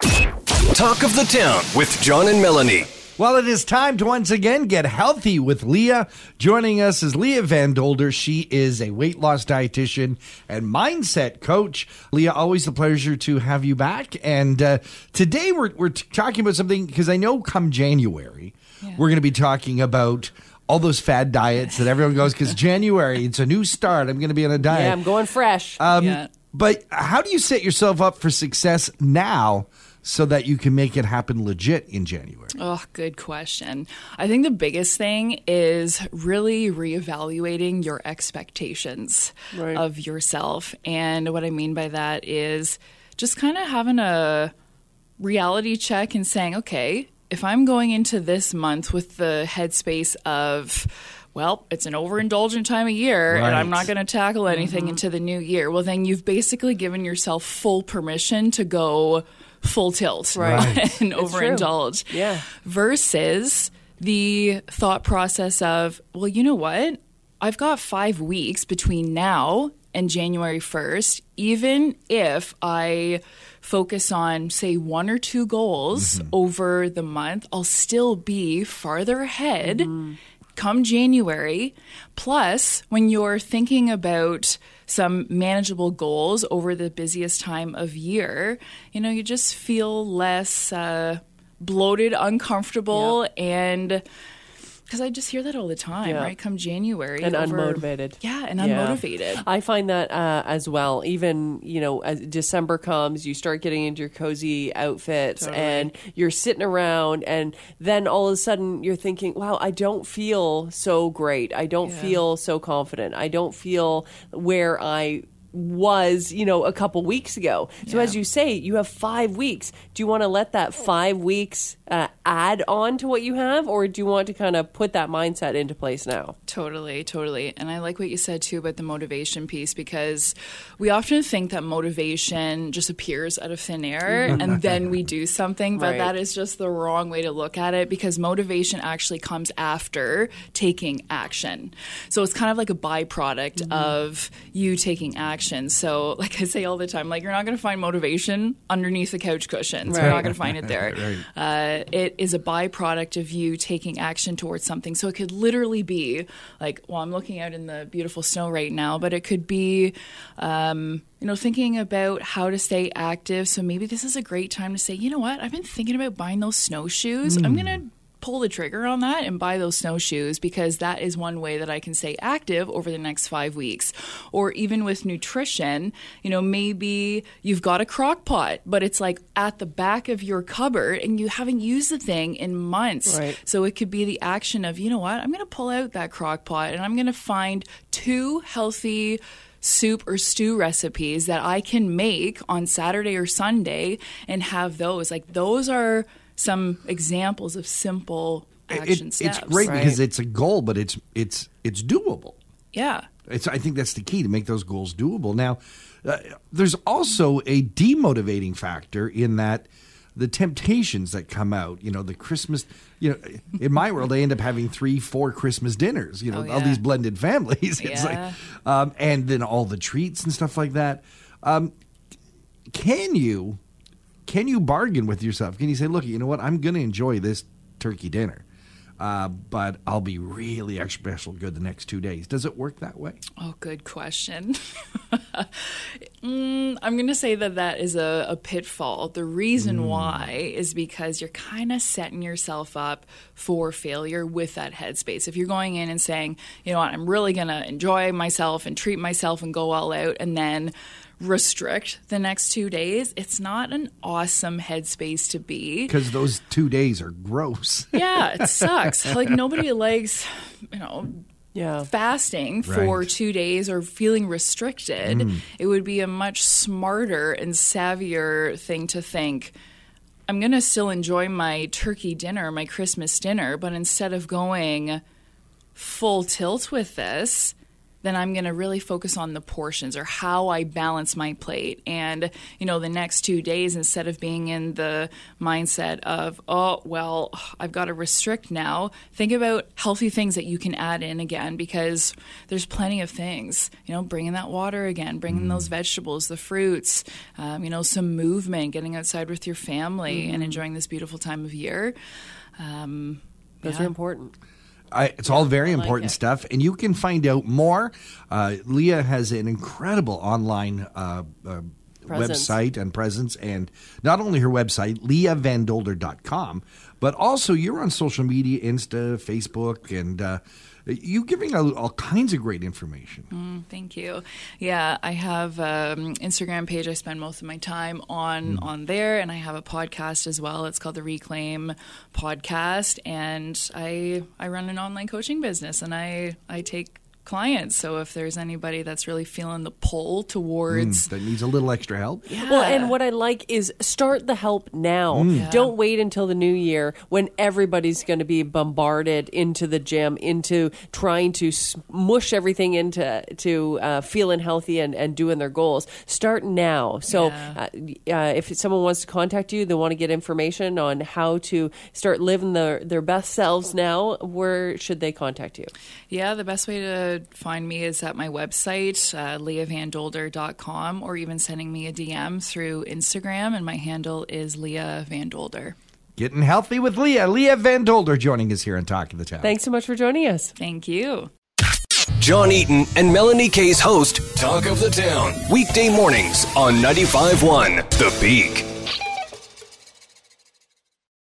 Talk of the Town with John and Melanie. Well, it is time to once again get healthy with Leah. Joining us is Leah Van Dolder. She is a weight loss dietitian and mindset coach. Leah, always a pleasure to have you back. And uh, today we're, we're t- talking about something because I know come January, we're going to be talking about all those fad diets that everyone goes because January, it's a new start. I'm going to be on a diet. Yeah, I'm going fresh. Um, Yeah. But how do you set yourself up for success now so that you can make it happen legit in January? Oh, good question. I think the biggest thing is really reevaluating your expectations Right. of yourself. And what I mean by that is just kind of having a reality check and saying, okay, if I'm going into this month with the headspace of, well, it's an overindulgent time of year and I'm not going to tackle anything mm-hmm. into the new year, well, then you've basically given yourself full permission to go full tilt Right. and overindulge. Yeah. Versus the thought process of, well, you know what? I've got five weeks between now and January 1st. Even if I focus on, say, one or two goals mm-hmm. over the month, I'll still be farther ahead mm-hmm. come January. Plus, when you're thinking about some manageable goals over the busiest time of year, you know, you just feel less uh, bloated, uncomfortable, and because I just hear that all the time, Yeah. right? Come January and over- unmotivated. Yeah, and Yeah. unmotivated. I find that uh, as well. Even you know, as December comes, you start getting into your cozy outfits, Totally. and you're sitting around, and then all of a sudden you're thinking, "Wow, I don't feel so great. I don't Yeah. feel so confident. I don't feel where I." was you know a couple weeks ago so Yeah. as you say you have five weeks do you want to let that five weeks uh, add on to what you have or do you want to kind of put that mindset into place now Totally, totally. And I like what you said too about the motivation piece because we often think that motivation just appears out of thin air and then we do something, but Right. that is just the wrong way to look at it because motivation actually comes after taking action. So it's kind of like a byproduct of you taking action. So, like I say all the time, like you're not going to find motivation underneath the couch cushions. You're not going to find it there. Uh, it is a byproduct of you taking action towards something. So it could literally be like, well, I'm looking out in the beautiful snow right now, but it could be, um, you know, thinking about how to stay active. So maybe this is a great time to say, you know what, I've been thinking about buying those snowshoes. I'm going to pull the trigger on that and buy those snowshoes because that is one way that I can stay active over the next five weeks. Or even with nutrition, you know, maybe you've got a crock pot, but it's like at the back of your cupboard and you haven't used the thing in months. Right. So it could be the action of, you know what, I'm going to pull out that crock pot and I'm going to find two healthy soup or stew recipes that I can make on Saturday or Sunday and have those. Like those are some examples of simple It- steps. it's great Right. because it's a goal, but it's it's it's doable. Yeah. It's I think that's the key to make those goals doable. Now, uh, there's also a demotivating factor in that the temptations that come out. You know, the Christmas. You know, in my world, they end up having three, four Christmas dinners. You know, Oh, all these blended families. It's Yeah. like, um, and then all the treats and stuff like that. Um, can you can you bargain with yourself? Can you say, look, you know what, I'm going to enjoy this turkey dinner, uh, but I'll be really extra special good the next two days. Does it work that way? Oh, good question. mm, I'm going to say that that is a, a pitfall. The reason why is because you're kind of setting yourself up for failure with that headspace. If you're going in and saying, you know what, I'm really going to enjoy myself and treat myself and go all out, and then restrict the next two days, it's not an awesome headspace to be. Because those two days are gross. Yeah, it sucks. like nobody likes, you know, yeah fasting for Right. two days or feeling restricted, mm. it would be a much smarter and savvier thing to think. I'm going to still enjoy my turkey dinner, my Christmas dinner, but instead of going full tilt with this, then I'm going to really focus on the portions or how I balance my plate. And, you know, the next two days, instead of being in the mindset of, oh, well, I've got to restrict now, think about healthy things that you can add in again because there's plenty of things, you know, bringing that water again, bringing mm. those vegetables, the fruits, um, you know, some movement, getting outside with your family mm. and enjoying this beautiful time of year. Um, Those yeah. are important. I, it's yeah, all very like important it. stuff, and you can find out more. Uh, Leah has an incredible online uh, uh, website and presence, and not only her website, leahvandolder.com, but also you're on social media, Insta, Facebook, and uh, you giving all, all, kinds of great information. Mm, thank you. Yeah, I have an um, Instagram page. I spend most of my time on mm. on there, and I have a podcast as well. It's called the Reclaim Podcast, and I I run an online coaching business, and I I take clients. So if there's anybody that's really feeling the pull towards mm, that needs a little extra help. Yeah. Well, and what I like is start the help now. Mm. Yeah. Don't wait until the new year when everybody's going to be bombarded into the gym, into trying to mush everything into to uh, feeling healthy and, and doing their goals. Start now. So yeah. uh, uh, if someone wants to contact you, they want to get information on how to start living their, their best selves now, where should they contact you? Yeah, the best way to find me is at my website, uh, leahvandolder.com, or even sending me a DM through Instagram, and my handle is Leah Vandolder. Getting healthy with Leah. Leah Van Dolder joining us here on Talk of the Town. Thanks so much for joining us. Thank you. John Eaton and Melanie Kay's host, Talk of the Town, weekday mornings on 95.1 The Peak.